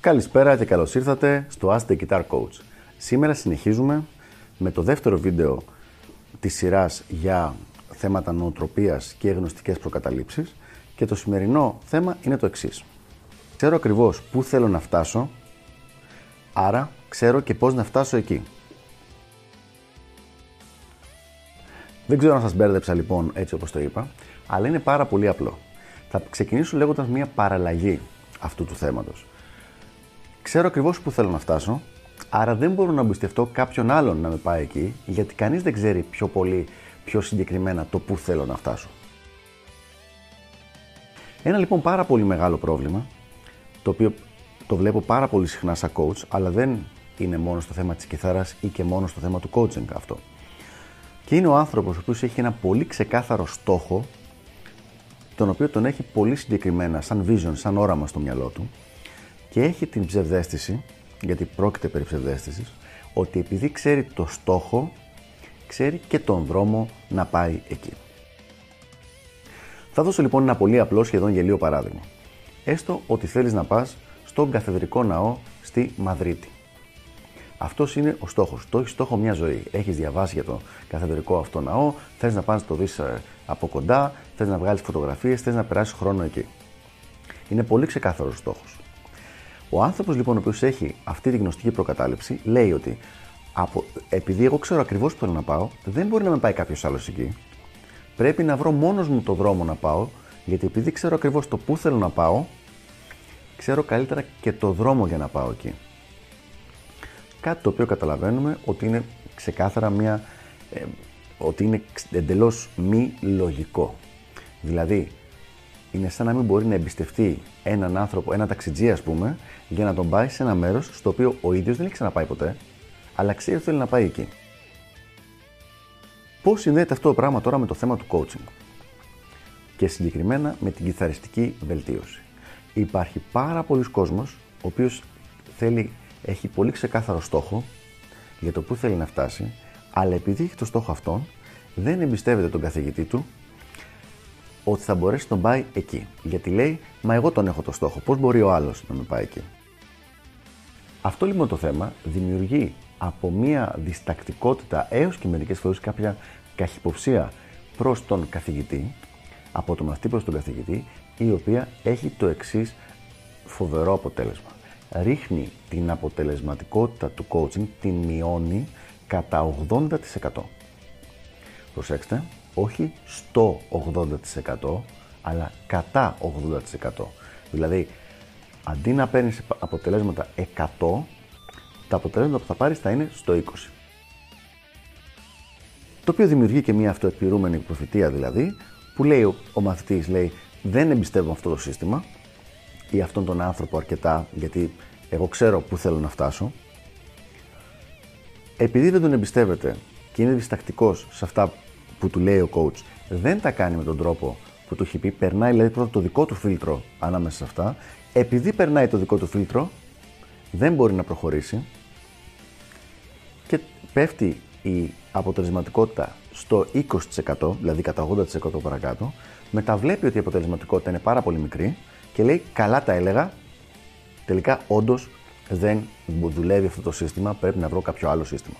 Καλησπέρα και καλώς ήρθατε στο Ask the Guitar Coach. Σήμερα συνεχίζουμε με το δεύτερο βίντεο της σειράς για θέματα νοοτροπίας και γνωστικές προκαταλήψεις και το σημερινό θέμα είναι το εξής. Ξέρω ακριβώς πού θέλω να φτάσω, άρα ξέρω και πώς να φτάσω εκεί. Δεν ξέρω αν σας μπέρδεψα λοιπόν έτσι όπως το είπα, αλλά είναι πάρα πολύ απλό. Θα ξεκινήσω λέγοντας μια παραλλαγή αυτού του θέματος. Ξέρω ακριβώς πού θέλω να φτάσω, άρα δεν μπορώ να εμπιστευτώ κάποιον άλλον να με πάει εκεί, γιατί κανείς δεν ξέρει πιο πολύ, πιο συγκεκριμένα το πού θέλω να φτάσω. Ένα λοιπόν πάρα πολύ μεγάλο πρόβλημα, το οποίο το βλέπω πάρα πολύ συχνά σαν coach, αλλά δεν είναι μόνο στο θέμα της κιθάρας ή και μόνο στο θέμα του coaching αυτό. Και είναι ο άνθρωπος ο οποίος έχει ένα πολύ ξεκάθαρο στόχο, τον οποίο τον έχει πολύ συγκεκριμένα, σαν vision, σαν όραμα στο μυαλό του, και έχει την ψευδέστηση, γιατί πρόκειται περί ψευδέστησης, ότι επειδή ξέρει το στόχο, ξέρει και τον δρόμο να πάει εκεί. Θα δώσω λοιπόν ένα πολύ απλό σχεδόν γελίο παράδειγμα. Έστω ότι θέλεις να πας στον καθεδρικό ναό στη Μαδρίτη. Αυτός είναι ο στόχος. Το έχεις στόχο μια ζωή. Έχεις διαβάσει για το καθεδρικό αυτό ναό, θες να πας να το δεις ε, από κοντά, θες να βγάλεις φωτογραφίες, θες να περάσεις χρόνο εκεί. Είναι πολύ ξεκάθαρος στόχος. Ο άνθρωπος λοιπόν ο οποίος έχει αυτή τη γνωστική προκατάληψη λέει ότι από, επειδή εγώ ξέρω ακριβώς που θέλω να πάω, δεν μπορεί να με πάει κάποιος άλλος εκεί. Πρέπει να βρω μόνος μου το δρόμο να πάω, γιατί επειδή ξέρω ακριβώς το πού θέλω να πάω, ξέρω καλύτερα και το δρόμο για να πάω εκεί. Κάτι το οποίο καταλαβαίνουμε ότι είναι ξεκάθαρα μια, ε, ότι είναι εντελώς μη λογικό. Δηλαδή, είναι σαν να μην μπορεί να εμπιστευτεί έναν άνθρωπο, ένα ταξιτζή, ας πούμε, για να τον πάει σε ένα μέρος στο οποίο ο ίδιος δεν έχει ξαναπάει ποτέ, αλλά ξέρει ότι θέλει να πάει εκεί. Πώς συνδέεται αυτό το πράγμα τώρα με το θέμα του coaching; Και συγκεκριμένα με την κιθαριστική βελτίωση. Υπάρχει πάρα πολλοί κόσμος ο οποίος θέλει, έχει πολύ ξεκάθαρο στόχο για το που θέλει να φτάσει, αλλά επειδή έχει το στόχο αυτόν, δεν εμπιστεύεται τον καθηγητή του ότι θα μπορέσει να τον πάει εκεί. Γιατί λέει, Μα εγώ τον έχω το στόχο. Πώς μπορεί ο άλλος να με πάει εκεί; Αυτό λοιπόν το θέμα δημιουργεί από μία διστακτικότητα έως και μερικές φορές κάποια καχυποψία προς τον καθηγητή, από τον μαθητή προς τον καθηγητή, η οποία έχει το εξής φοβερό αποτέλεσμα. Ρίχνει την αποτελεσματικότητα του coaching, την μειώνει κατά 80%. Προσέξτε, όχι στο 80% αλλά κατά 80%. Δηλαδή, αντί να παίρνεις αποτελέσματα 100, τα αποτελέσματα που θα πάρεις θα είναι στο 20. Το οποίο δημιουργεί και μια αυτοεπιρούμενη προφητεία δηλαδή, που λέει ο, ο μαθητής, λέει, δεν εμπιστεύω αυτό το σύστημα ή αυτόν τον άνθρωπο αρκετά, γιατί εγώ ξέρω πού θέλω να φτάσω. Επειδή δεν τον εμπιστεύεται και είναι διστακτικός σε αυτά που του λέει ο coach δεν τα κάνει με τον τρόπο που του έχει πει, περνάει δηλαδή πρώτα το δικό του φίλτρο ανάμεσα σε αυτά. Επειδή περνάει το δικό του φίλτρο, δεν μπορεί να προχωρήσει. Και πέφτει η αποτελεσματικότητα στο 20%, δηλαδή κατά 80% παρακάτω, μεταβλέπει ότι η αποτελεσματικότητα είναι πάρα πολύ μικρή και λέει καλά τα έλεγα, τελικά όντως δεν δουλεύει αυτό το σύστημα, πρέπει να βρω κάποιο άλλο σύστημα.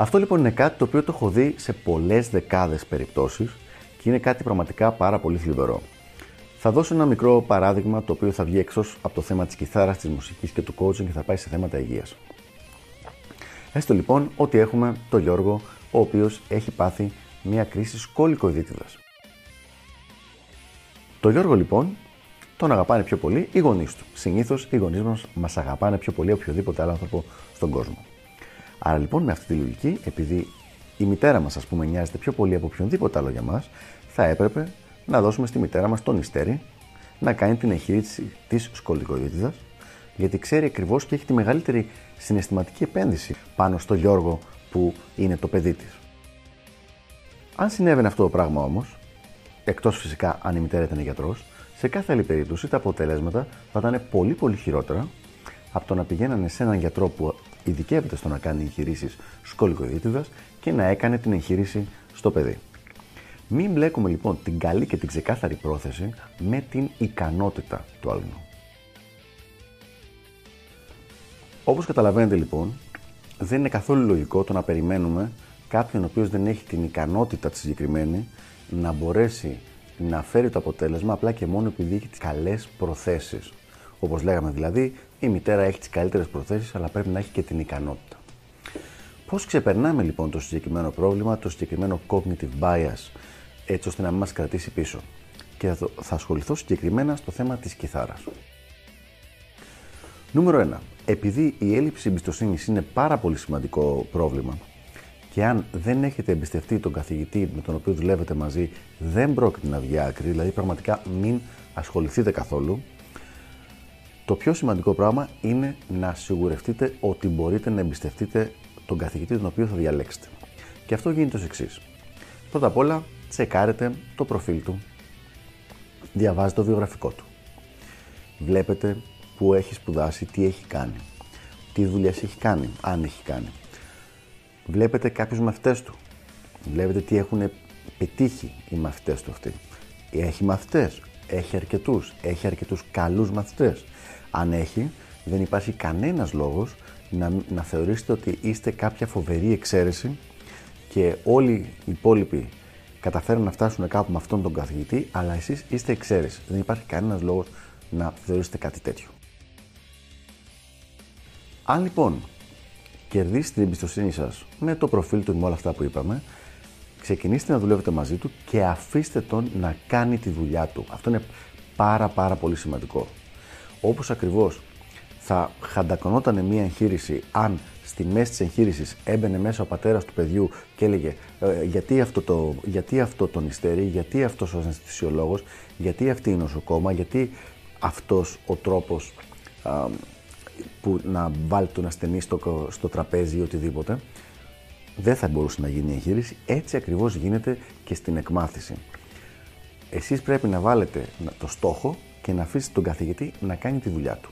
Αυτό λοιπόν είναι κάτι το οποίο το έχω δει σε πολλές δεκάδες περιπτώσεις και είναι κάτι πραγματικά πάρα πολύ θλιβερό. Θα δώσω ένα μικρό παράδειγμα το οποίο θα βγει έξω από το θέμα της κιθάρας, της μουσικής και του coaching και θα πάει σε θέματα υγείας. Έστω λοιπόν ότι έχουμε τον Γιώργο, ο οποίος έχει πάθει μια κρίση σκολικοειδίτιδας. Το Γιώργο λοιπόν τον αγαπάνε πιο πολύ οι γονείς του. Συνήθως οι γονείς μας μας αγαπάνε πιο πολύ οποιοδήποτε άλλο άνθρωπο στον κόσμο. Άρα λοιπόν με αυτή τη λογική, επειδή η μητέρα μας, ας πούμε, νοιάζεται πιο πολύ από οποιονδήποτε άλλο για μας, θα έπρεπε να δώσουμε στη μητέρα μας τον ιστέρι να κάνει την εγχείρηση της σκολικοειδίτιδα, γιατί ξέρει ακριβώς και έχει τη μεγαλύτερη συναισθηματική επένδυση πάνω στο Γιώργο που είναι το παιδί της. Αν συνέβαινε αυτό το πράγμα όμως, εκτός φυσικά αν η μητέρα ήταν γιατρός, σε κάθε άλλη περίπτωση τα αποτελέσματα θα ήταν πολύ πολύ χειρότερα από το να πηγαίνανε σε έναν γιατρό που ειδικεύεται στο να κάνει εγχειρήσεις σκολικοειδίτιδα και να έκανε την εγχείρηση στο παιδί. Μην μπλέκουμε λοιπόν την καλή και την ξεκάθαρη πρόθεση με την ικανότητα του άλλου. Όπως καταλαβαίνετε λοιπόν, δεν είναι καθόλου λογικό το να περιμένουμε κάποιον ο οποίος δεν έχει την ικανότητα τη συγκεκριμένη να μπορέσει να φέρει το αποτέλεσμα απλά και μόνο επειδή έχει τις καλές προθέσεις. Όπως λέγαμε δηλαδή, η μητέρα έχει τις καλύτερες προθέσεις αλλά πρέπει να έχει και την ικανότητα. Πώς ξεπερνάμε λοιπόν το συγκεκριμένο πρόβλημα, το συγκεκριμένο cognitive bias, έτσι ώστε να μην μας κρατήσει πίσω; Και θα ασχοληθώ συγκεκριμένα στο θέμα της κιθάρας. Νούμερο 1. Επειδή η έλλειψη εμπιστοσύνης είναι πάρα πολύ σημαντικό πρόβλημα και αν δεν έχετε εμπιστευτεί τον καθηγητή με τον οποίο δουλεύετε μαζί, δεν πρόκειται να βγει άκρη, δηλαδή πραγματικά μην ασχοληθείτε καθόλου. Το πιο σημαντικό πράγμα είναι να σιγουρευτείτε ότι μπορείτε να εμπιστευτείτε τον καθηγητή τον οποίο θα διαλέξετε. Και αυτό γίνεται ως εξής. Πρώτα απ' όλα, τσεκάρετε το προφίλ του, διαβάζετε το βιογραφικό του. Βλέπετε που έχει σπουδάσει, τι έχει κάνει, τι δουλειές έχει κάνει, αν έχει κάνει. Βλέπετε κάποιους μαθητές του. Βλέπετε τι έχουν πετύχει οι μαθητές του αυτοί. Έχει μαθητές, έχει αρκετούς, έχει αρκετούς καλούς μαθητές. Αν έχει, δεν υπάρχει κανένας λόγος να, να θεωρήσετε ότι είστε κάποια φοβερή εξαίρεση και όλοι οι υπόλοιποι καταφέρουν να φτάσουν κάπου με αυτόν τον καθηγητή, αλλά εσείς είστε εξαίρεση. Δεν υπάρχει κανένας λόγος να θεωρήσετε κάτι τέτοιο. Αν λοιπόν κερδίσετε την εμπιστοσύνη σας με το προφίλ του και με όλα αυτά που είπαμε, ξεκινήστε να δουλεύετε μαζί του και αφήστε τον να κάνει τη δουλειά του. Αυτό είναι πάρα πάρα πολύ σημαντικό. Όπως ακριβώς θα χαντακωνόταν μια εγχείρηση αν στη μέση της εγχείρησης έμπαινε μέσα ο πατέρας του παιδιού και έλεγε ε, γιατί, αυτό το, γιατί αυτό τον υστέρει, γιατί αυτός ο αναισθησιολόγος, γιατί αυτή η νοσοκόμα, γιατί αυτός ο τρόπος που να βάλει τον ασθενή στο, στο τραπέζι ή οτιδήποτε, δεν θα μπορούσε να γίνει η εγχείρηση. Έτσι ακριβώς γίνεται και στην εκμάθηση. Εσείς πρέπει να βάλετε το στόχο και να αφήσετε τον καθηγητή να κάνει τη δουλειά του.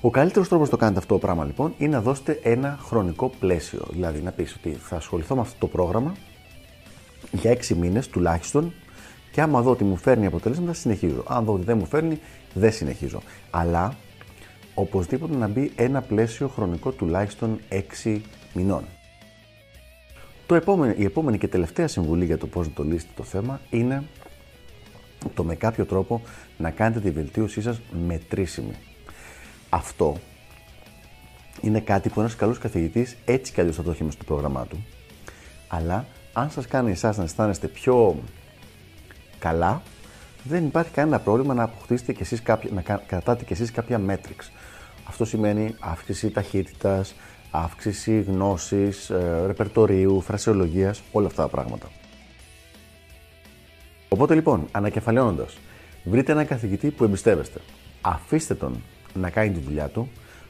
Ο καλύτερος τρόπος να το κάνετε αυτό το πράγμα λοιπόν είναι να δώσετε ένα χρονικό πλαίσιο. Δηλαδή να πεις ότι θα ασχοληθώ με αυτό το πρόγραμμα για έξι μήνες τουλάχιστον και άμα δω ότι μου φέρνει αποτελέσματα, συνεχίζω. Αν δω ότι δεν μου φέρνει, δεν συνεχίζω. Αλλά οπωσδήποτε να μπει ένα πλαίσιο χρονικό τουλάχιστον έξι μηνών. Το επόμενο, η επόμενη και τελευταία συμβουλή για το πώς να το λύσετε το θέμα είναι το με κάποιο τρόπο να κάνετε τη βελτίωσή σας μετρήσιμη. Αυτό είναι κάτι που ένας καλός καθηγητής έτσι κι αλλιώς θα το έχει μέσα στο πρόγραμμά του. Αλλά αν σας κάνει εσάς να αισθάνεστε πιο καλά, δεν υπάρχει κανένα πρόβλημα να αποκτήσετε και εσείς κάποια, να κρατάτε κι εσείς κάποια metrics. Αυτό σημαίνει αύξηση ταχύτητας, αύξηση γνώσης, ε, ρεπερτορίου, φρασιολογίας, όλα αυτά τα πράγματα. Οπότε λοιπόν, ανακεφαλαιώνοντας, βρείτε έναν καθηγητή που εμπιστεύεστε. Αφήστε τον να κάνει τη δουλειά του.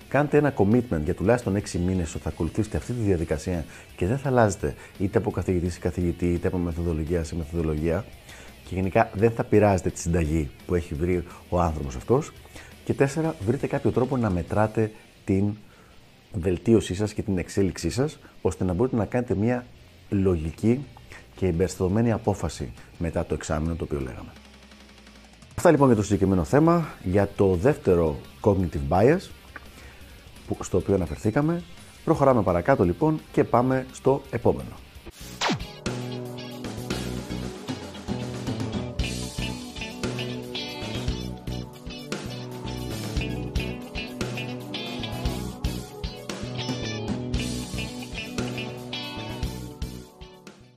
Κάντε ένα commitment για τουλάχιστον 6 μήνες ότι θα ακολουθήσετε αυτή τη διαδικασία και δεν θα αλλάζετε είτε από καθηγητή σε καθηγητή, είτε από μεθοδολογία σε μεθοδολογία. Και γενικά δεν θα πειράζετε τη συνταγή που έχει βρει ο άνθρωπος αυτός. Και τέσσερα, βρείτε κάποιο τρόπο να μετράτε την βελτίωσή σας και την εξέλιξή σας, ώστε να μπορείτε να κάνετε μια λογική και εμπεριστατωμένη απόφαση μετά το εξάμεινο το οποίο λέγαμε. Αυτά λοιπόν για το συγκεκριμένο θέμα, για το δεύτερο cognitive bias, στο οποίο αναφερθήκαμε. Προχωράμε παρακάτω λοιπόν και πάμε στο επόμενο.